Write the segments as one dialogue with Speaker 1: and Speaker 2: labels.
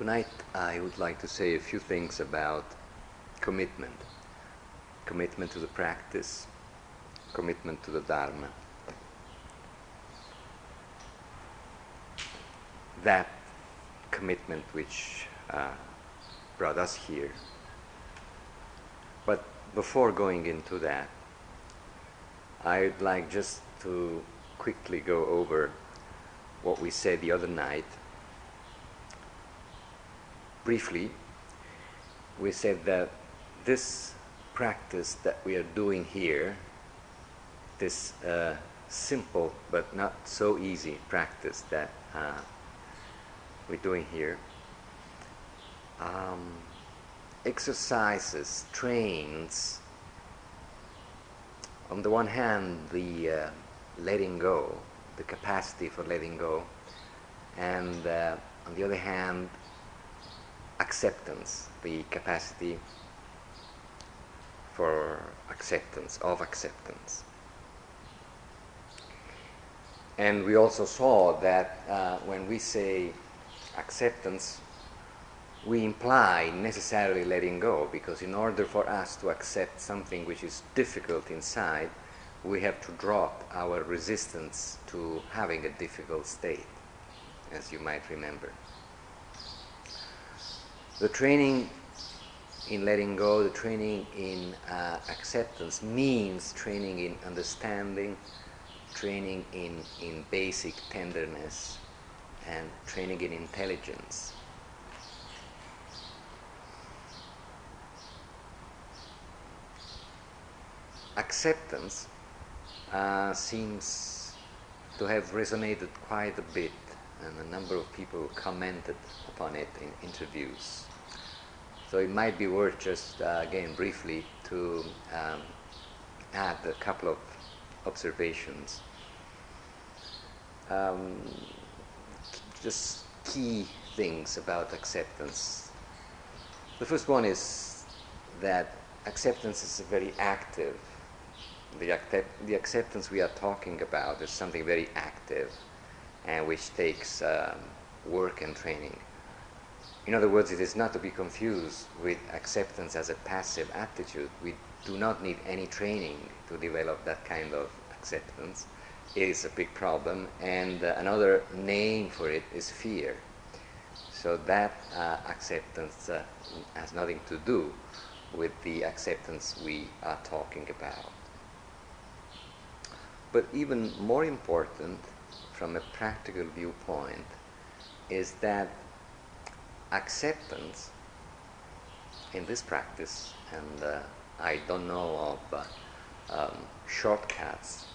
Speaker 1: Tonight, I would like to say a few things about commitment commitment to the practice, commitment to the Dharma. That commitment which uh, brought us here. But before going into that, I'd like just to quickly go over what we said the other night. Briefly, we said that this practice that we are doing here, this uh, simple but not so easy practice that uh, we're doing here, um, exercises, trains, on the one hand, the uh, letting go, the capacity for letting go, and uh, on the other hand, acceptance, the capacity for acceptance, of acceptance. And we also saw that uh, when we say acceptance, we imply necessarily letting go, because in order for us to accept something which is difficult inside, we have to drop our resistance to having a difficult state, as you might remember. The training in letting go, the training in uh, acceptance means training in understanding, training in, in basic tenderness, and training in intelligence. Acceptance uh, seems to have resonated quite a bit, and a number of people commented upon it in interviews. So it might be worth just uh, again briefly to um, add a couple of observations. Um, just key things about acceptance. The first one is that acceptance is very active. The, the acceptance we are talking about is something very active and which takes um, work and training. In other words, it is not to be confused with acceptance as a passive attitude. We do not need any training to develop that kind of acceptance. It is a big problem, and uh, another name for it is fear. So that uh, acceptance uh, has nothing to do with the acceptance we are talking about. But even more important from a practical viewpoint is that acceptance in this practice, and uh, I don't know of uh, um, shortcuts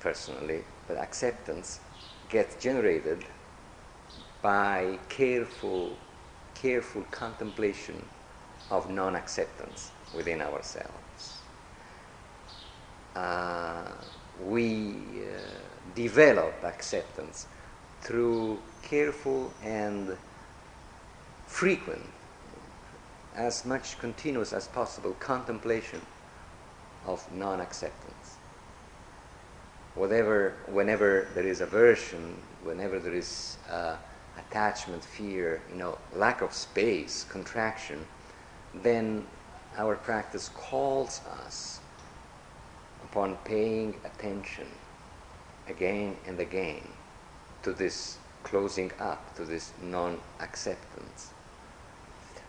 Speaker 1: personally, but acceptance gets generated by careful, careful contemplation of non-acceptance within ourselves. Uh, we uh, develop acceptance through careful and frequent, as much continuous as possible contemplation of non acceptance. Whatever, whenever there is aversion, whenever there is uh, attachment, fear, you know, lack of space, contraction, then our practice calls us upon paying attention again and again to this closing up, to this non acceptance.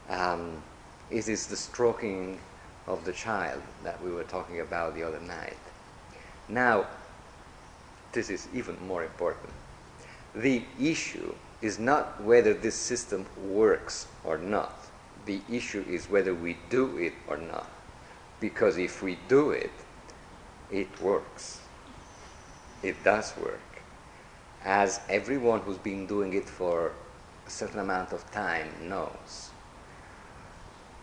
Speaker 1: Um, it is the stroking of the child that we were talking about the other night. Now, this is even more important. The issue is not whether this system works or not. The issue is whether we do it or not. Because if we do it, it works. It does work. As everyone who's been doing it for a certain amount of time knows.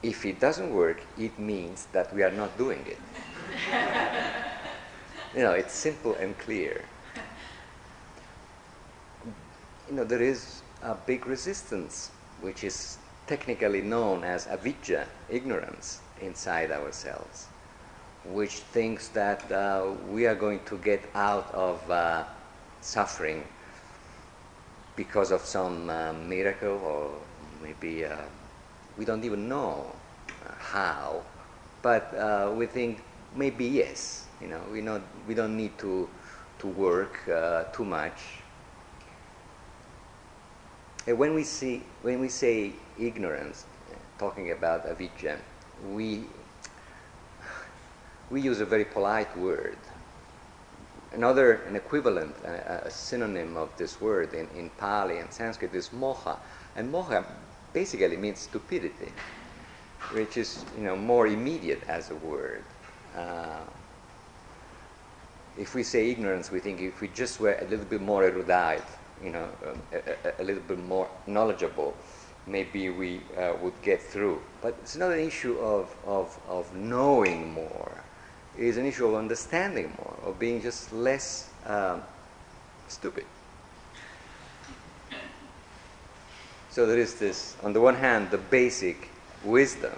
Speaker 1: If it doesn't work, it means that we are not doing it. you know, it's simple and clear. You know, there is a big resistance, which is technically known as avidya, ignorance, inside ourselves, which thinks that uh, we are going to get out of uh, suffering because of some uh, miracle, or maybe uh, we don't even know uh, how, but uh, we think maybe yes. You know, we not we don't need to to work uh, too much. And when we see when we say ignorance, talking about avijja, we we use a very polite word. Another, an equivalent, a, a synonym of this word in, in Pali and Sanskrit is moha. And moha basically means stupidity, which is, you know, more immediate as a word. Uh, if we say ignorance, we think if we just were a little bit more erudite, you know, um, a, a, a, little bit more knowledgeable, maybe we uh, would get through. But it's not an issue of, of, of knowing more It is an issue of understanding more, of being just less um, stupid. So there is this, on the one hand, the basic wisdom.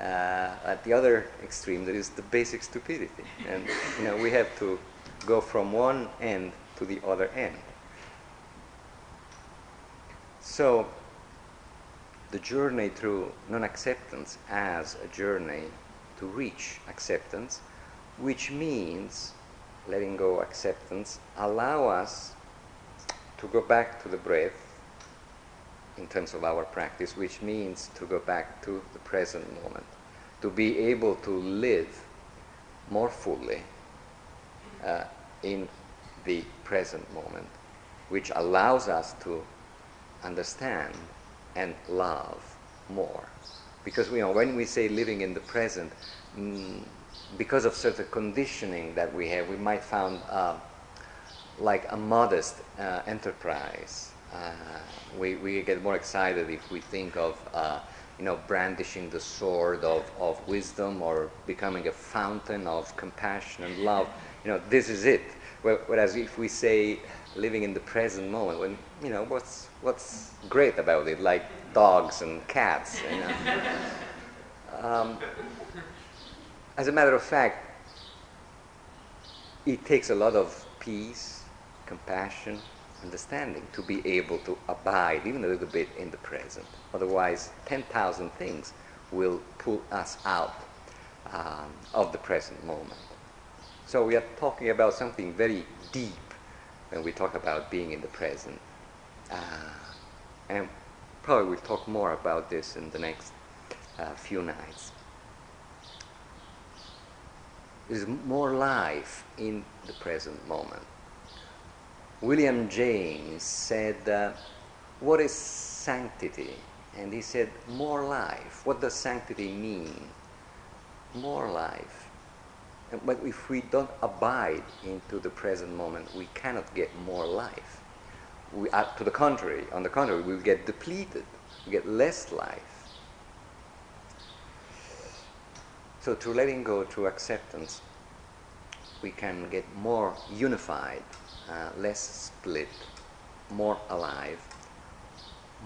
Speaker 1: Uh, at the other extreme, there is the basic stupidity, and you know we have to go from one end to the other end. So the journey through non-acceptance as a journey to reach acceptance, which means letting go acceptance, allow us to go back to the breath in terms of our practice, which means to go back to the present moment, to be able to live more fully uh, in the present moment, which allows us to understand and love more. Because you know, when we say living in the present, mm, because of certain conditioning that we have, we might find uh, like a modest uh, enterprise. Uh, we, we get more excited if we think of uh, you know brandishing the sword of, of wisdom or becoming a fountain of compassion and love. You know, this is it. Whereas if we say living in the present moment, when you know what's what's great about it, like dogs and cats. You know? um, as a matter of fact, it takes a lot of peace, compassion, understanding to be able to abide even a little bit in the present. Otherwise, 10,000 things will pull us out um, of the present moment. So we are talking about something very deep when we talk about being in the present. Uh, and probably we'll talk more about this in the next uh, few nights. There's more life in the present moment. William James said, uh, What is sanctity? And he said, More life. What does sanctity mean? More life. But if we don't abide into the present moment, we cannot get more life we, uh, to the contrary, on the contrary, we get depleted, we get less life. So through letting go, through acceptance, we can get more unified, uh, less split, more alive,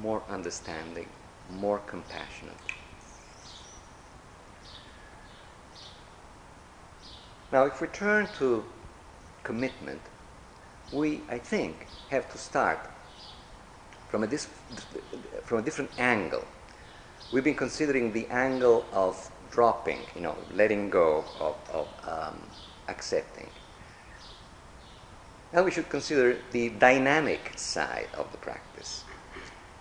Speaker 1: more understanding, more compassionate. Now, if we turn to commitment, we, I think, have to start from a, dis- from a different angle. We've been considering the angle of dropping, you know, letting go of, of um, accepting. Now we should consider the dynamic side of the practice.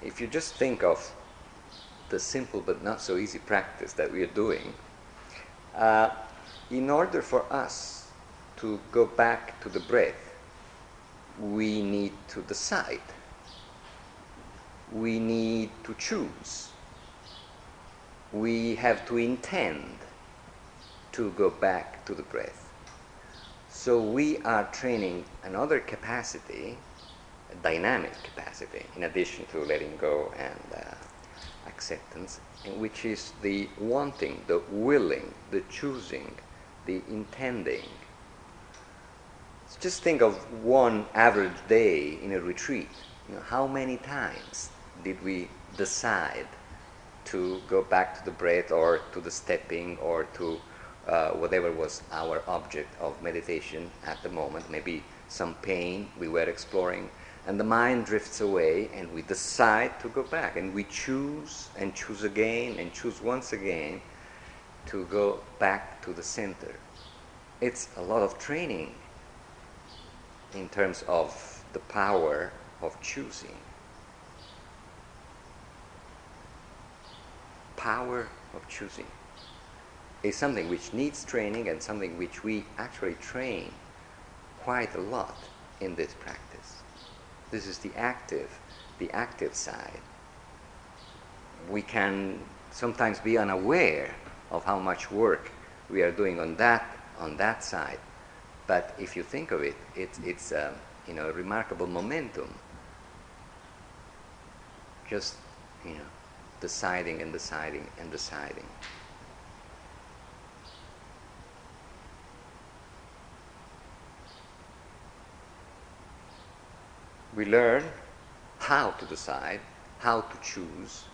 Speaker 1: If you just think of the simple but not so easy practice that we are doing, uh, in order for us to go back to the breath, we need to decide. We need to choose. We have to intend to go back to the breath. So we are training another capacity, a dynamic capacity, in addition to letting go and uh, acceptance, which is the wanting, the willing, the choosing, the intending just think of one average day in a retreat. You know, how many times did we decide to go back to the breath or to the stepping or to uh, whatever was our object of meditation at the moment? Maybe some pain we were exploring, and the mind drifts away, and we decide to go back, and we choose and choose again and choose once again to go back to the center. It's a lot of training in terms of the power of choosing. Power of choosing is something which needs training and something which we actually train quite a lot in this practice. This is the active, the active side. We can sometimes be unaware of how much work we are doing on that on that side, but if you think of it, it's it's um, you know a remarkable momentum. Just you know, deciding and deciding and deciding. We learn how to decide, how to choose,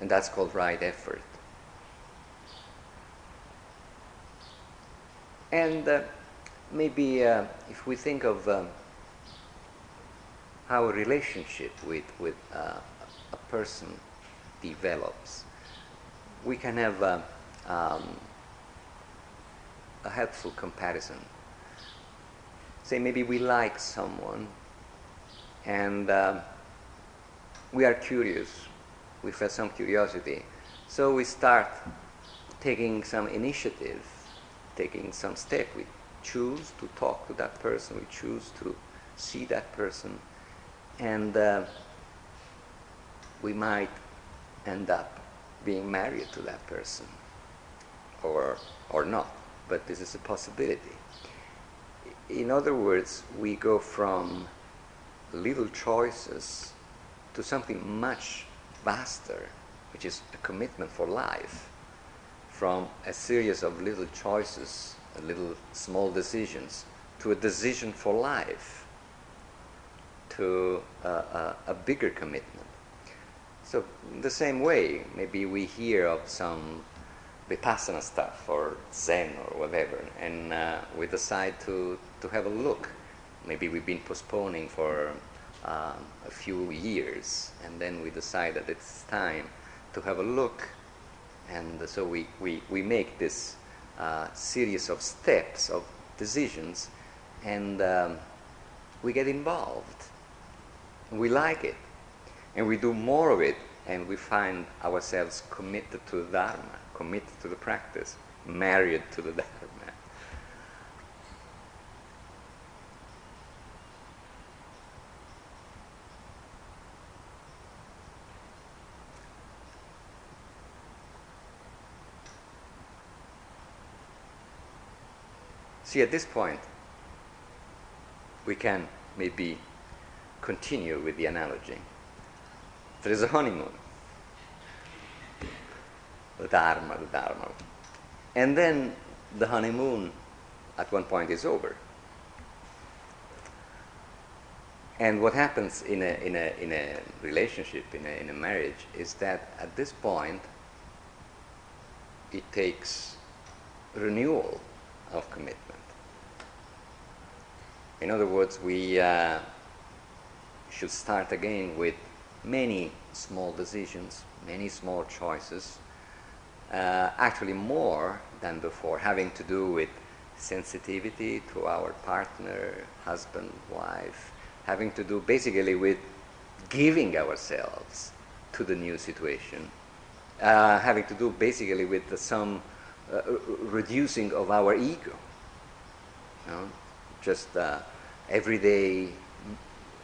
Speaker 1: and that's called right effort. And uh, maybe uh, if we think of um, how a relationship with, with uh, a person develops, we can have uh, um, a helpful comparison. Say maybe we like someone and um, we are curious. We feel some curiosity. So we start taking some initiative, taking some step. We choose to talk to that person, we choose to see that person, and uh, we might end up being married to that person or, or not, but this is a possibility. In other words, we go from little choices to something much vaster, which is a commitment for life, from a series of little choices, little small decisions, to a decision for life, to a, a, a bigger commitment. So, in the same way, maybe we hear of some vipassana stuff or Zen or whatever, and uh, we decide to, to have a look maybe we've been postponing for um, a few years, and then we decide that it's time to have a look, and so we, we, we make this uh, series of steps, of decisions, and um, we get involved. We like it, and we do more of it, and we find ourselves committed to the Dharma, committed to the practice, married to the Dharma. See, at this point, we can maybe continue with the analogy. There is a honeymoon, the Dharma, the Dharma. And then the honeymoon at one point is over. And what happens in a, in a, in a relationship, in a, in a marriage, is that at this point, it takes renewal of commitment. In other words, we uh, should start again with many small decisions, many small choices, uh, actually more than before, having to do with sensitivity to our partner, husband, wife, having to do basically with giving ourselves to the new situation, uh, having to do basically with some uh, reducing of our ego. You know? Just uh, everyday,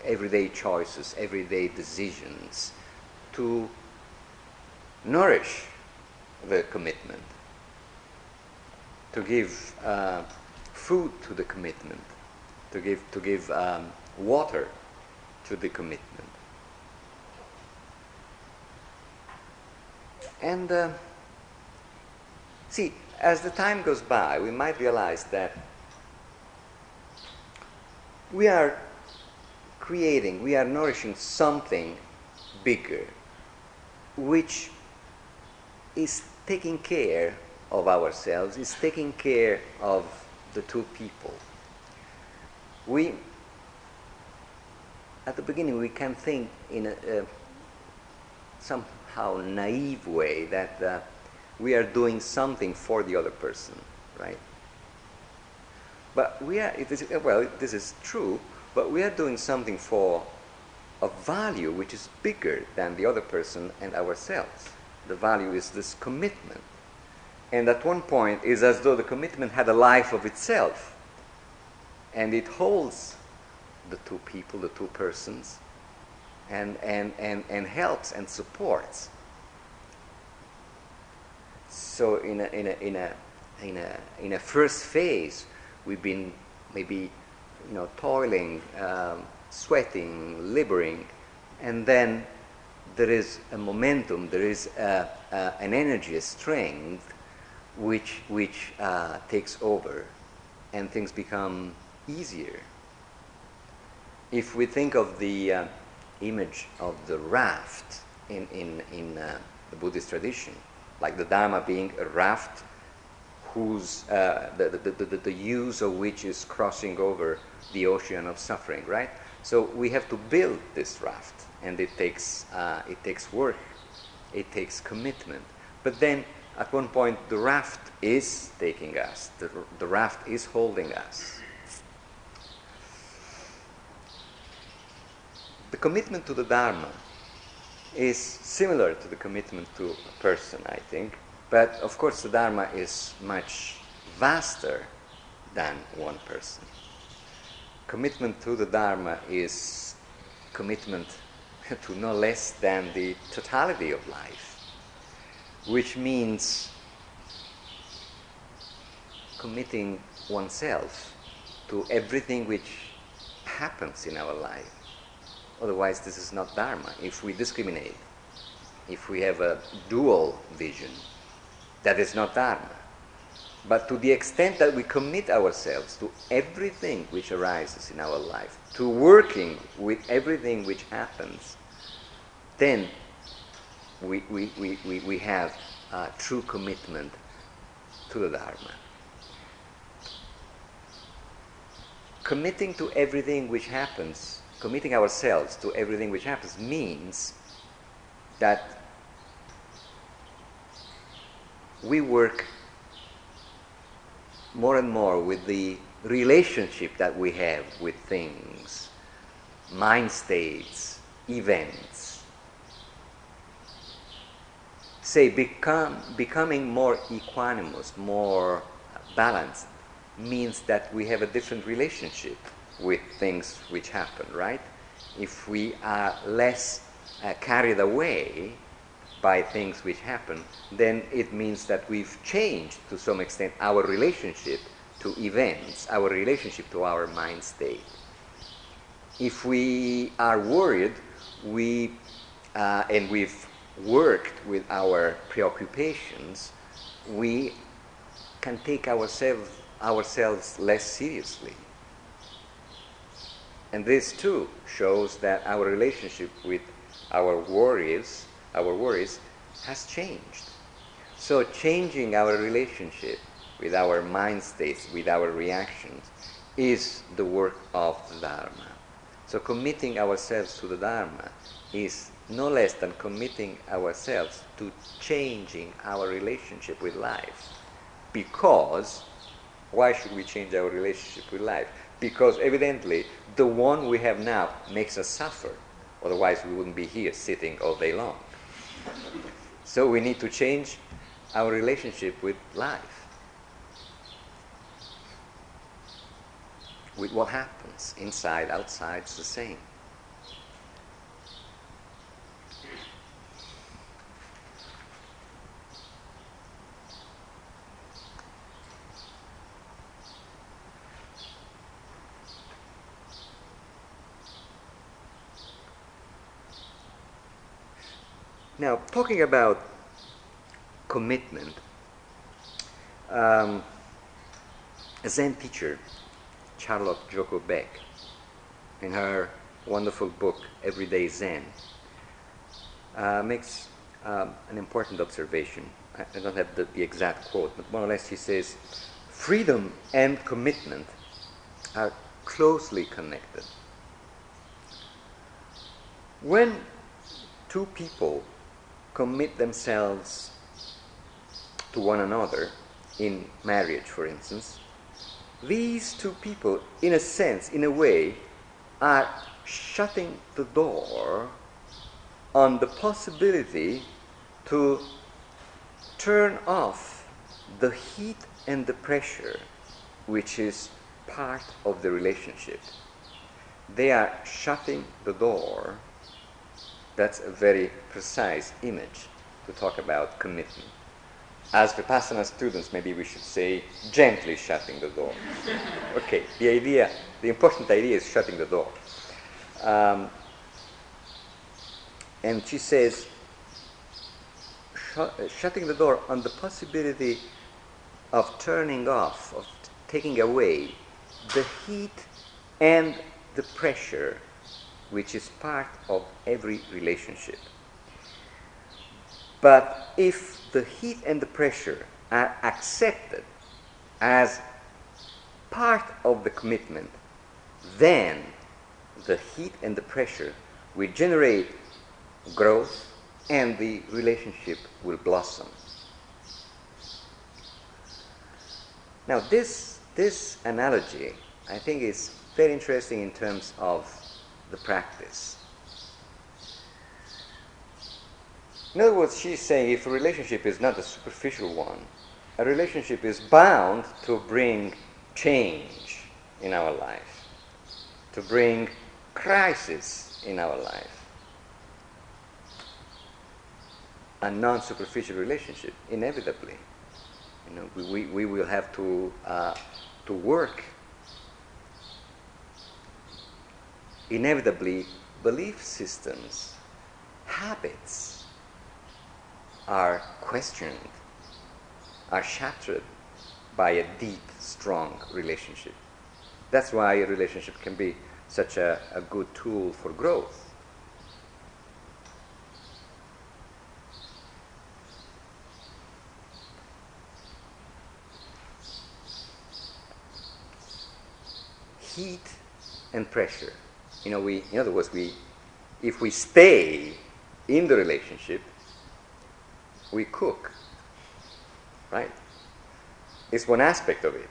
Speaker 1: everyday choices, everyday decisions to nourish the commitment, to give uh, food to the commitment, to give, to give um, water to the commitment. And uh, see, as the time goes by, we might realize that we are creating, we are nourishing something bigger, which is taking care of ourselves, is taking care of the two people. We, at the beginning, we can think in a, a somehow naive way that uh, we are doing something for the other person, right? But we are, well, this is true, but we are doing something for a value which is bigger than the other person and ourselves. The value is this commitment. And at one point, it's as though the commitment had a life of itself. And it holds the two people, the two persons, and, and, and, and helps and supports. So in a, in a, in a, in a, in a first phase, we've been maybe you know, toiling, um, sweating, laboring, and then there is a momentum, there is a, a, an energy, a strength, which, which uh, takes over, and things become easier. If we think of the uh, image of the raft in, in, in uh, the Buddhist tradition, like the Dharma being a raft whose uh, the, the, the, the, use of which is crossing over the ocean of suffering, right? So we have to build this raft, and it takes, uh, it takes work, it takes commitment. But then at one point, the raft is taking us, the, the raft is holding us. The commitment to the Dharma is similar to the commitment to a person, I think. But of course, the Dharma is much vaster than one person. Commitment to the Dharma is commitment to no less than the totality of life, which means committing oneself to everything which happens in our life. Otherwise, this is not Dharma. If we discriminate, if we have a dual vision, that is not Dharma. But to the extent that we commit ourselves to everything which arises in our life, to working with everything which happens, then we, we, we, we, we have a true commitment to the Dharma. Committing to everything which happens, committing ourselves to everything which happens, means that we work more and more with the relationship that we have with things, mind states, events. Say, become, becoming more equanimous, more balanced, means that we have a different relationship with things which happen, right? If we are less uh, carried away by things which happen, then it means that we've changed to some extent our relationship to events, our relationship to our mind state. If we are worried, we uh, and we've worked with our preoccupations, we can take ourselves ourselves less seriously. And this too shows that our relationship with our worries our worries, has changed. So, changing our relationship with our mind states, with our reactions, is the work of the Dharma. So, committing ourselves to the Dharma is no less than committing ourselves to changing our relationship with life. Because, why should we change our relationship with life? Because evidently, the one we have now makes us suffer. Otherwise, we wouldn't be here sitting all day long. So we need to change our relationship with life, with what happens inside, outside, it's the same. Now, talking about commitment, um, a Zen teacher, Charlotte Joko Beck, in her wonderful book, Everyday Zen, uh, makes um, an important observation. I, I don't have the, the exact quote, but more or less she says, freedom and commitment are closely connected. when two people commit themselves to one another in marriage, for instance, these two people, in a sense, in a way, are shutting the door on the possibility to turn off the heat and the pressure which is part of the relationship. They are shutting the door. That's a very precise image to talk about commitment. As Vipassana students, maybe we should say gently shutting the door. okay, the idea, the important idea is shutting the door. Um, and she says, sh- shutting the door on the possibility of turning off, of taking away the heat and the pressure which is part of every relationship. But if the heat and the pressure are accepted as part of the commitment, then the heat and the pressure will generate growth and the relationship will blossom. Now, this, this analogy, I think, is very interesting in terms of the practice. In other words, she's saying if a relationship is not a superficial one, a relationship is bound to bring change in our life, to bring crisis in our life. A non superficial relationship, inevitably. You know, we, we, will have to, uh, to work. Inevitably, belief systems, habits are questioned, are shattered by a deep, strong relationship. That's why a relationship can be such a, a good tool for growth. Heat and pressure. You know, we, in other words, we, if we stay in the relationship, we cook, right? It's one aspect of it.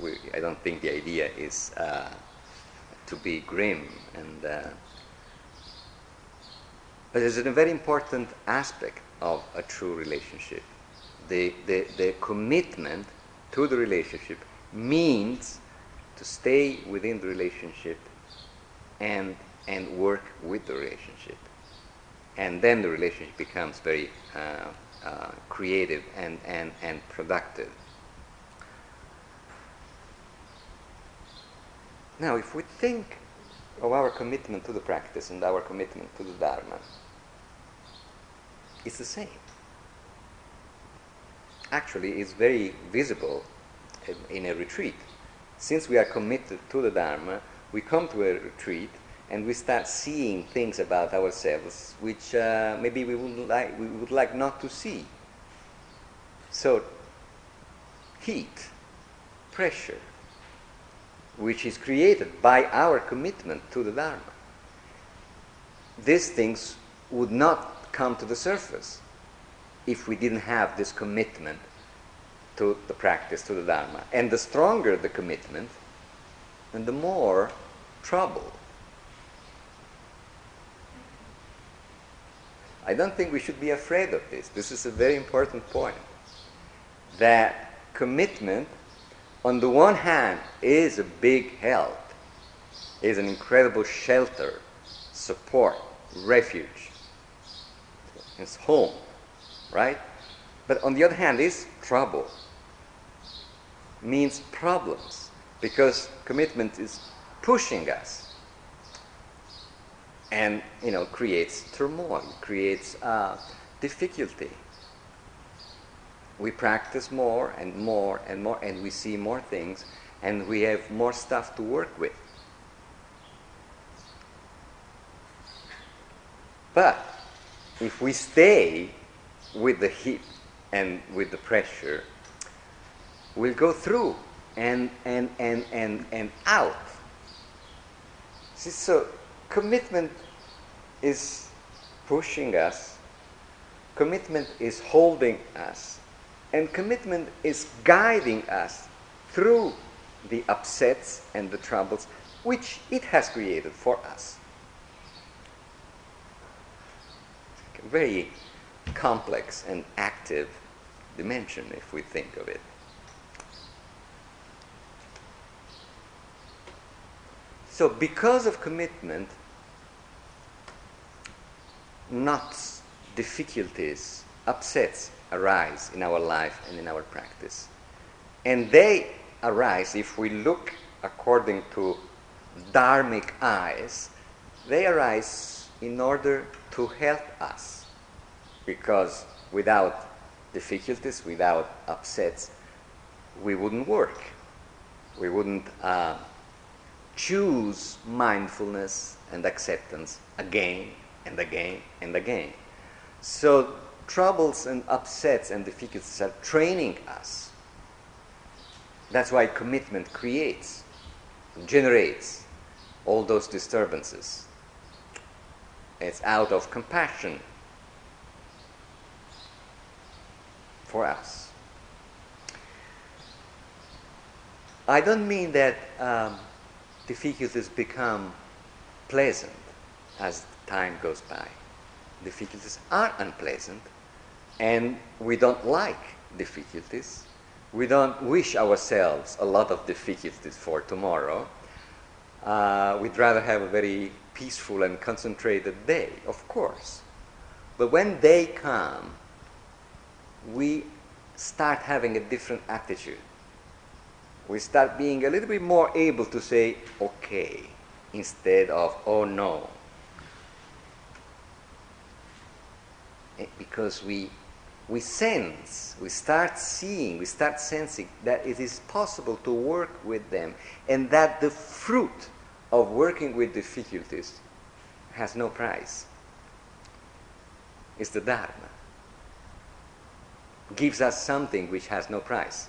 Speaker 1: We, I don't think the idea is uh, to be grim and. Uh, but there's a very important aspect of a true relationship. The, the, the commitment to the relationship means to stay within the relationship and, and work with the relationship. And then the relationship becomes very uh, uh, creative and, and, and productive. Now, if we think of our commitment to the practice and our commitment to the Dharma, it's the same. Actually, it's very visible in a retreat. Since we are committed to the Dharma, we come to a retreat and we start seeing things about ourselves which uh, maybe we would like we would like not to see. So, heat, pressure, which is created by our commitment to the Dharma. These things would not come to the surface if we didn't have this commitment to the practice, to the Dharma. And the stronger the commitment, and the more trouble. I don't think we should be afraid of this. This is a very important point. That commitment, on the one hand, is a big help, is an incredible shelter, support, refuge. It's home, right? But on the other hand, is trouble. Means problems because commitment is pushing us and you know creates turmoil, creates uh, difficulty. We practice more and more and more, and we see more things, and we have more stuff to work with. But if we stay with the heat and with the pressure, we'll go through and and and and, and out. See, so commitment is pushing us, commitment is holding us, and commitment is guiding us through the upsets and the troubles which it has created for us. Very complex and active dimension if we think of it. So, because of commitment, knots, difficulties, upsets arise in our life and in our practice. And they arise, if we look according to dharmic eyes, they arise in order to help us. Because without difficulties, without upsets, we wouldn't work. We wouldn't uh, choose mindfulness and acceptance again and again and again. So, troubles and upsets and difficulties are training us. That's why commitment creates, generates all those disturbances. It's out of compassion for us. I don't mean that um, difficulties become pleasant as time goes by. Difficulties are unpleasant, and we don't like difficulties. We don't wish ourselves a lot of difficulties for tomorrow. Uh, we'd rather have a very peaceful and concentrated day, of course. But when they come, we start having a different attitude. We start being a little bit more able to say, okay, instead of, oh no. Eh, because we, we sense, we start seeing, we start sensing that it is possible to work with them and that the fruit of working with difficulties has no price. It's the Dharma. Gives us something which has no price.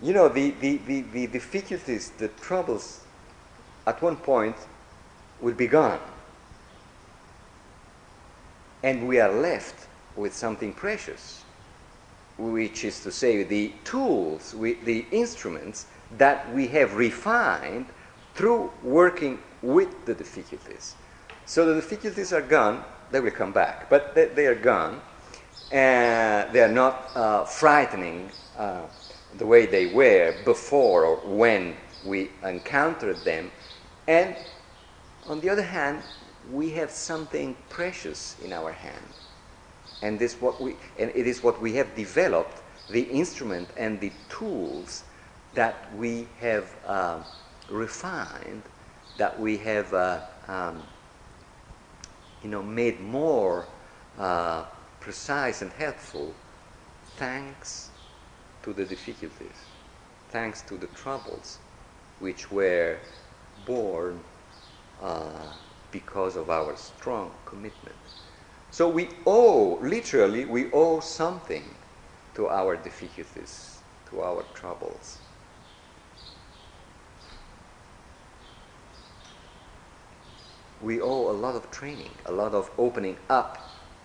Speaker 1: You know, the, the, the, the difficulties, the troubles, at one point will be gone. And we are left with something precious, which is to say, the tools, the instruments that we have refined through working with the difficulties. So the difficulties are gone, they will come back, but they, they are gone, and they are not uh, frightening uh, the way they were before or when we encountered them. And on the other hand, we have something precious in our hand. And, this what we, and it is what we have developed the instrument and the tools that we have uh, refined, that we have uh, um, you know, made more uh, precise and helpful thanks to the difficulties, thanks to the troubles which were born uh, because of our strong commitment. So we owe, literally, we owe something to our difficulties, to our troubles. We owe a lot of training, a lot of opening up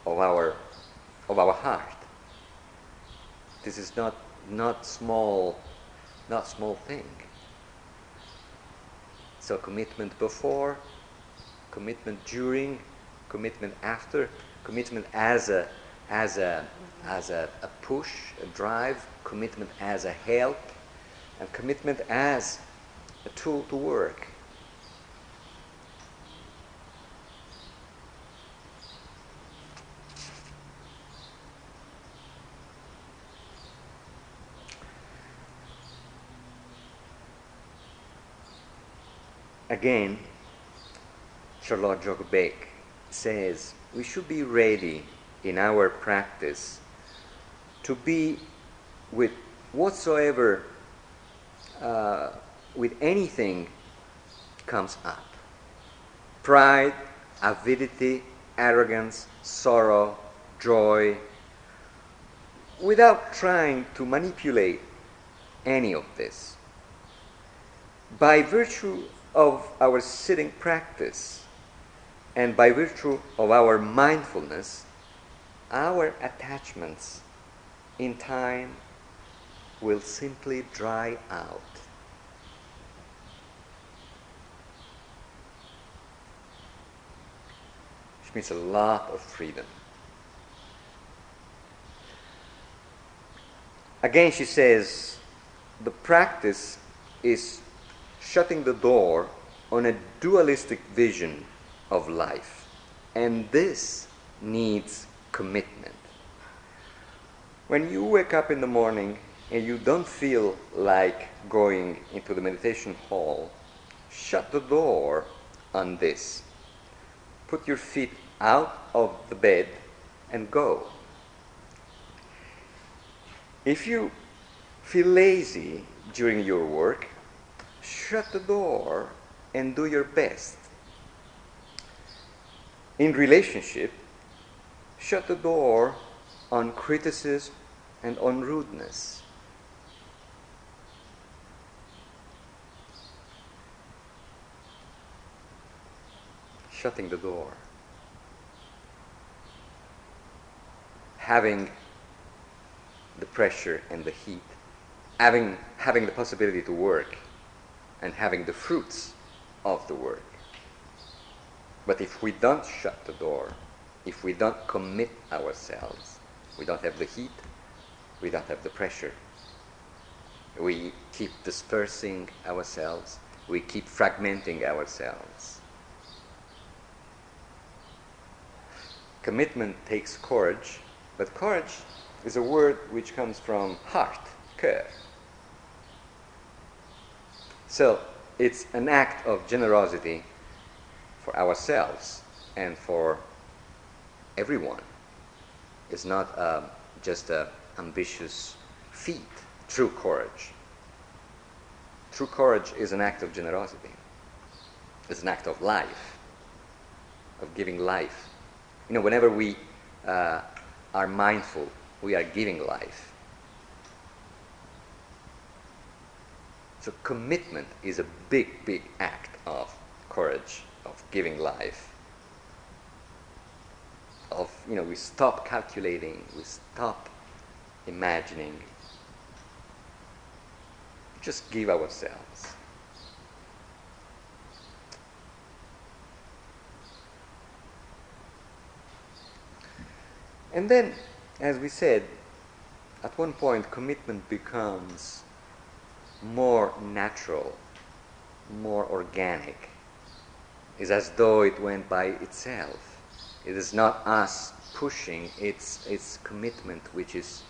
Speaker 1: of our, of our heart. This is not, not small, not small thing. So commitment before, commitment during, commitment after, commitment as a as a as a, a push, a drive, commitment as a help, and commitment as a tool to work. Again, Charlotte Joko Beck says we should be ready in our practice to be with whatsoever, uh, with anything comes up pride, avidity, arrogance, sorrow, joy, without trying to manipulate any of this. By virtue of our sitting practice, And by virtue of our mindfulness, our attachments in time will simply dry out. Which means a lot of freedom. Again, she says the practice is shutting the door on a dualistic vision of life. And this needs commitment. When you wake up in the morning and you don't feel like going into the meditation hall, shut the door on this. Put your feet out of the bed and go. If you feel lazy during your work, shut the door and do your best. In relationship, shut the door on criticism and on rudeness. Shutting the door. Having the pressure and the heat, having, having the possibility to work, and having the fruits of the work. But if we don't shut the door, if we don't commit ourselves, we don't have the heat, we don't have the pressure. We keep dispersing ourselves, we keep fragmenting ourselves. Commitment takes courage, but courage is a word which comes from heart, cœur. So it's an act of generosity for ourselves and for everyone. It's not uh, just an ambitious feat, true courage. True courage is an act of generosity. It's an act of life, of giving life. You know, whenever we uh, are mindful, we are giving life. So, commitment is a big, big act of courage, of giving life. Of, you know, we stop calculating, we stop imagining, just give ourselves. And then, as we said, at one point, commitment becomes more natural, more organic. It's as though it went by itself. It is not us pushing, it's, it's commitment which is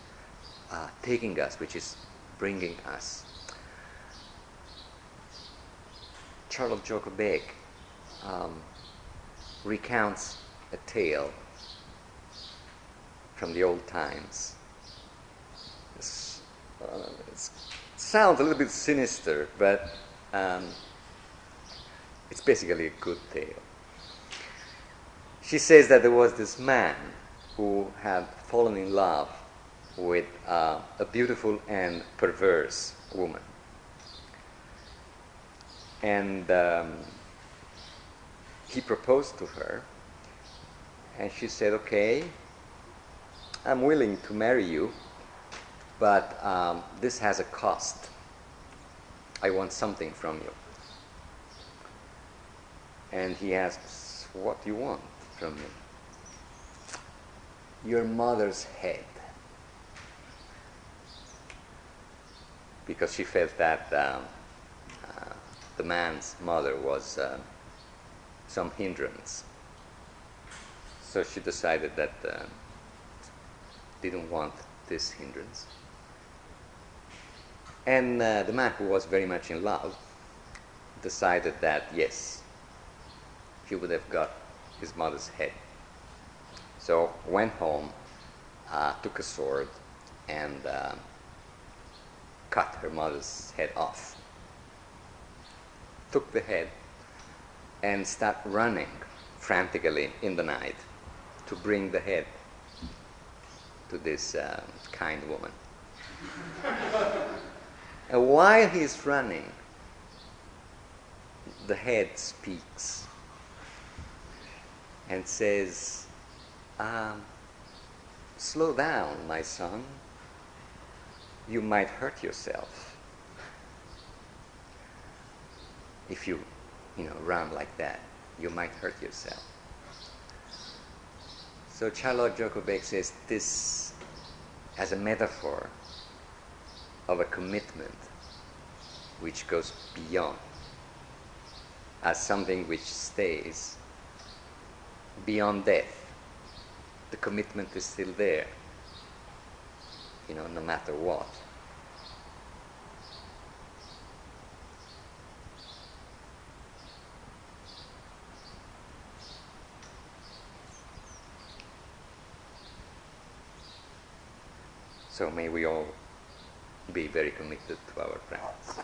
Speaker 1: uh, taking us, which is bringing us. Charlotte Beck um, recounts a tale from the old times. It's, uh, it sounds a little bit sinister, but um, it's basically a good tale. She says that there was this man who had fallen in love with uh, a beautiful and perverse woman. And um, he proposed to her, and she said, Okay, I'm willing to marry you, but um, this has a cost. I want something from you. And he asks, What do you want from me? Your mother's head. Because she felt that um, uh, the man's mother was uh, some hindrance. So she decided that uh, didn't want this hindrance. And uh, the man who was very much in love decided that yes, he would have got his mother's head. So went home, uh, took a sword, and uh, cut her mother's head off. Took the head and started running frantically in the night to bring the head to this uh, kind woman. and while he's running, the head speaks. and says, um, Slow down, my son. You might hurt yourself if you, you know, run like that. You might hurt yourself. So Charlotte Joko Beck says this as a metaphor of a commitment which goes beyond, as something which stays beyond death. The commitment is still there, you know, no matter what. So may we all be very committed to our practice.